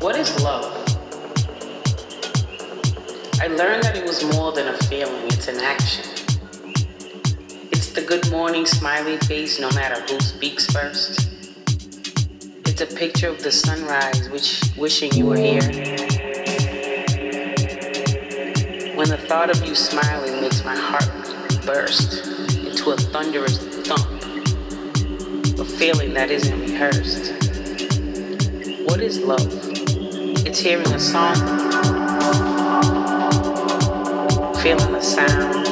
What is love? I learned that it was more than a feeling, it's an action. It's the good morning smiley face no matter who speaks first. It's a picture of the sunrise which wishing you were here. When the thought of you smiling makes my heart burst into a thunderous thump, a feeling that isn't rehearsed. What is love? It's hearing a song, feeling the sound.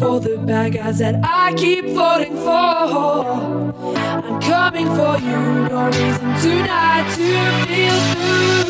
for the bad guys that I keep voting for. I'm coming for you, no reason tonight to feel blue.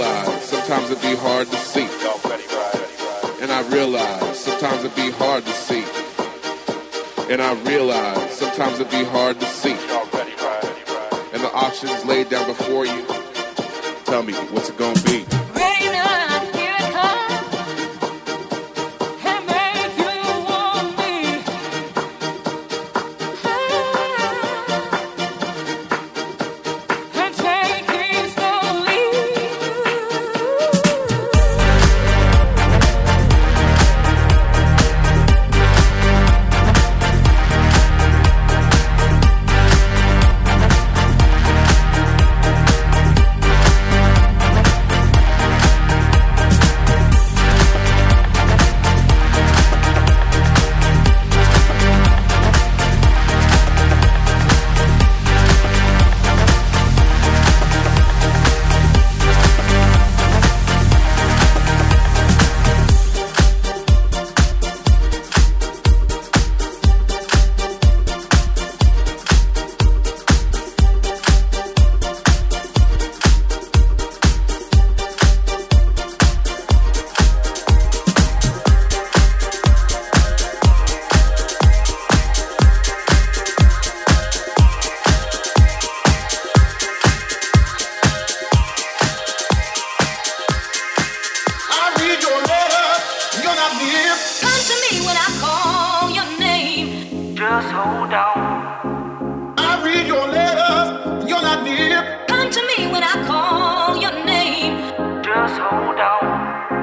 realize sometimes it be hard to see. And I realize sometimes it be hard to see. And I realize sometimes it be hard to see. And the options laid down before you. Tell me, what's it gonna be? down.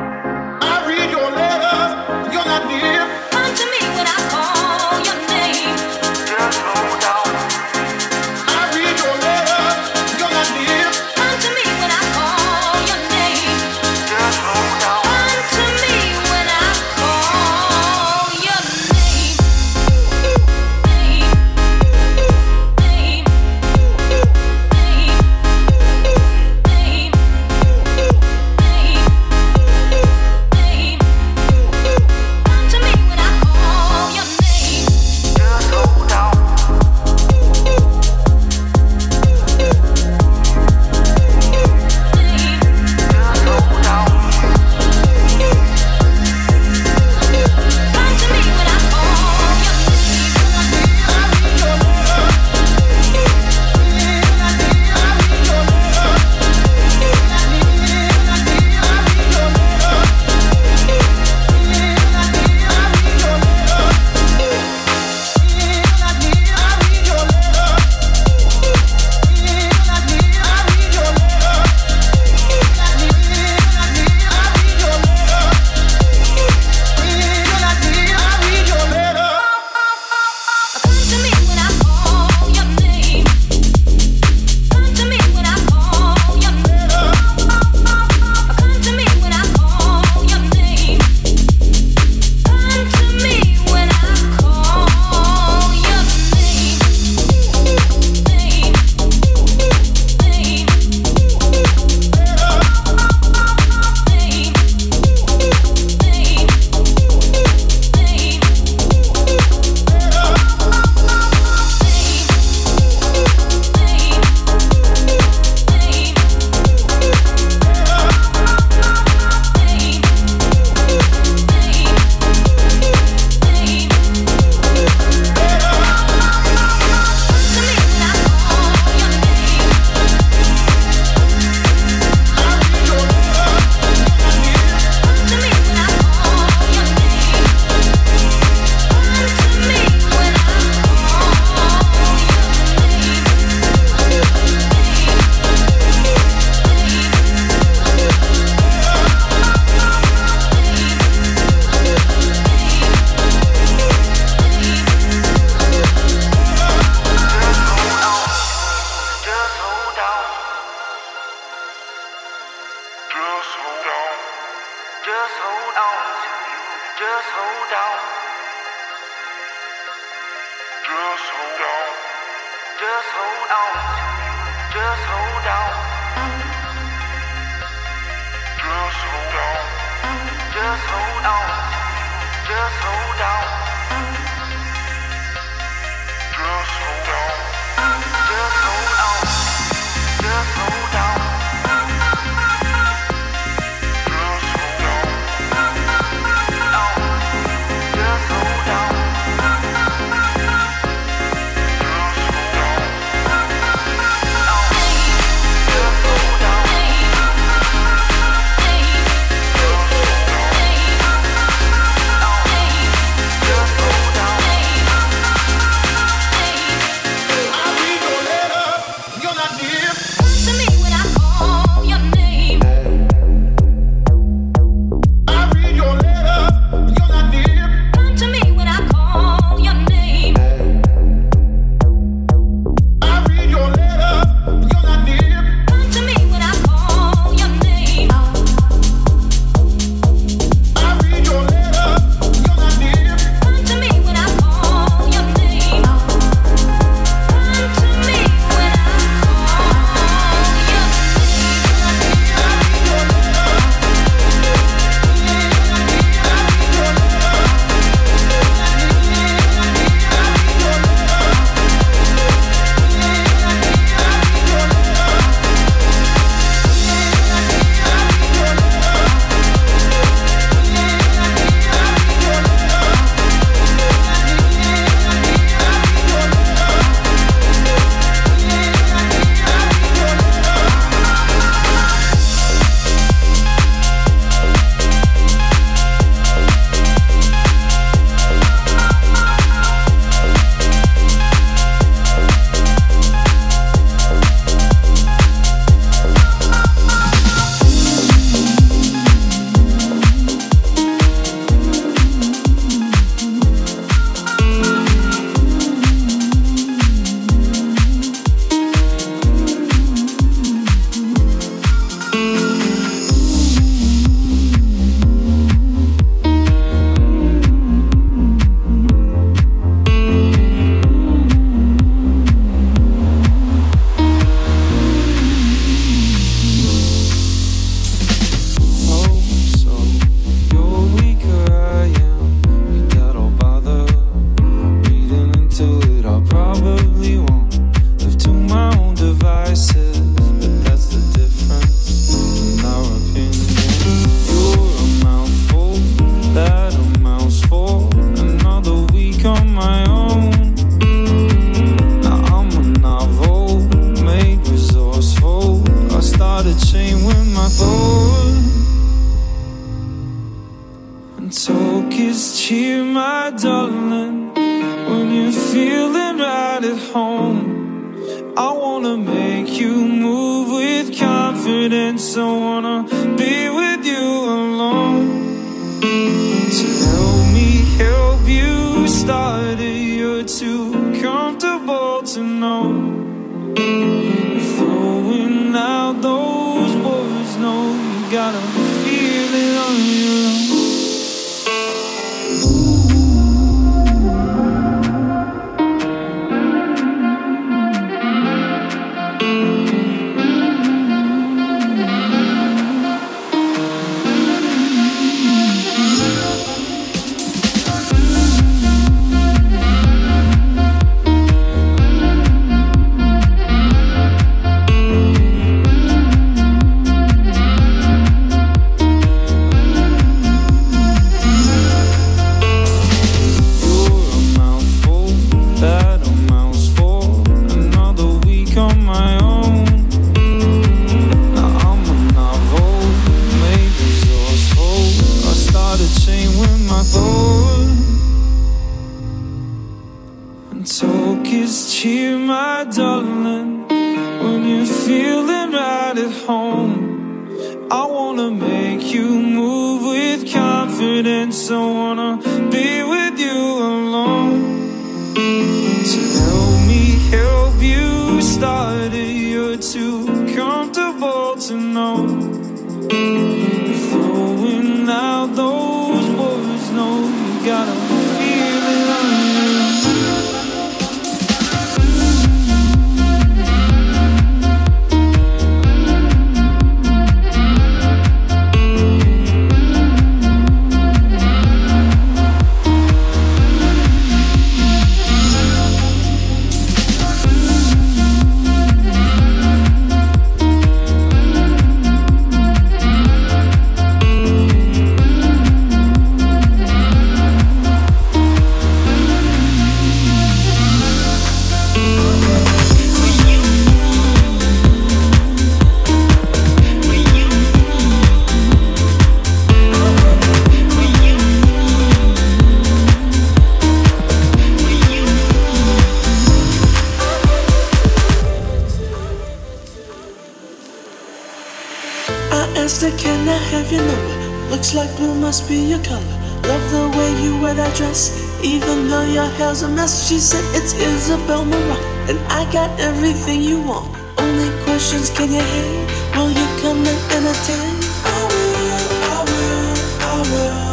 said it's Isabel Moran, and I got everything you want. Only questions can you handle? Will you come and entertain? I will, I will, I will.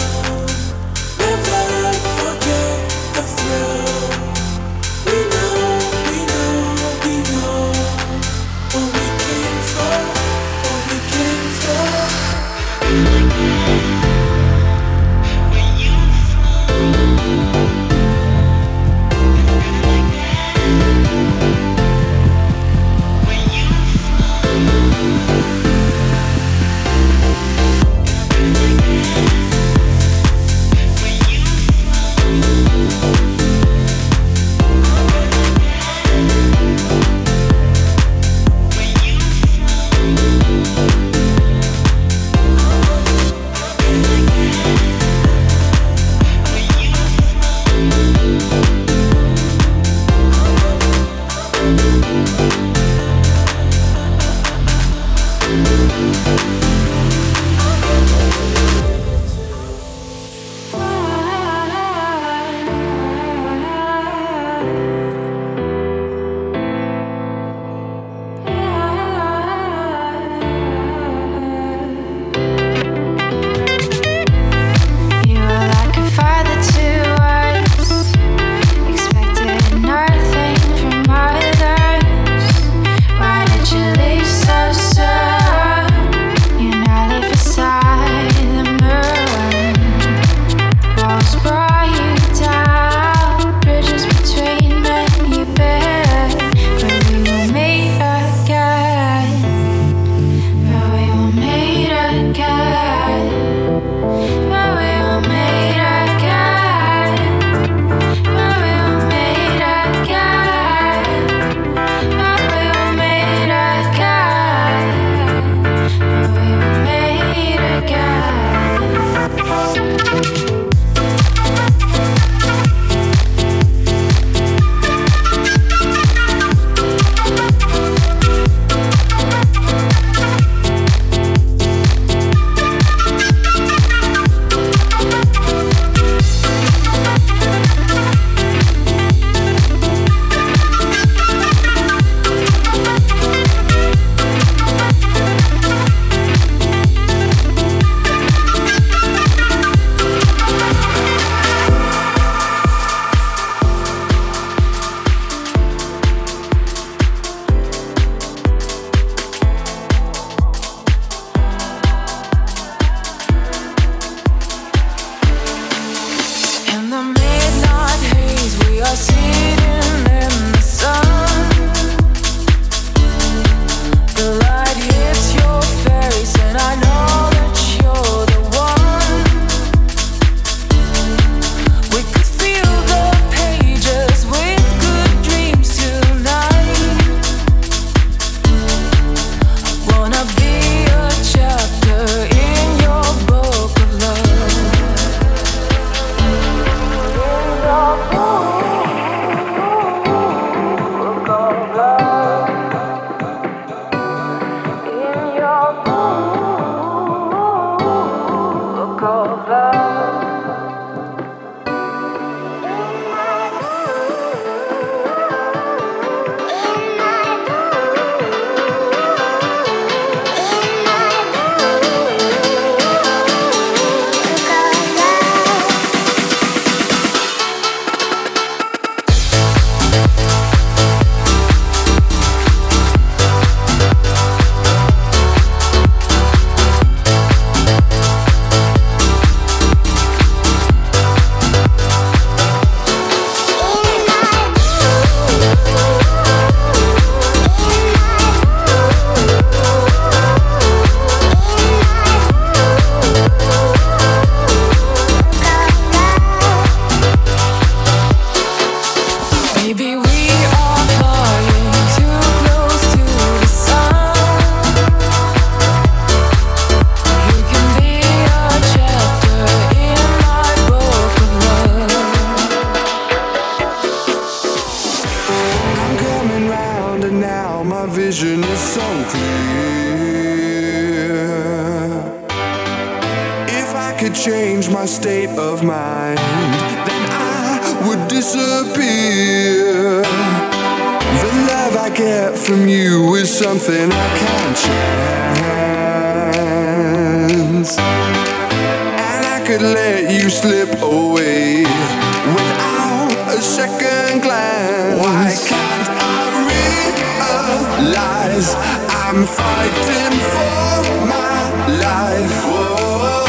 I'm fighting for my life? Whoa.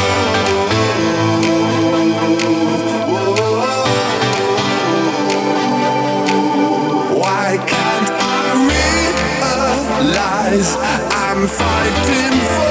Why can't I realize I'm fighting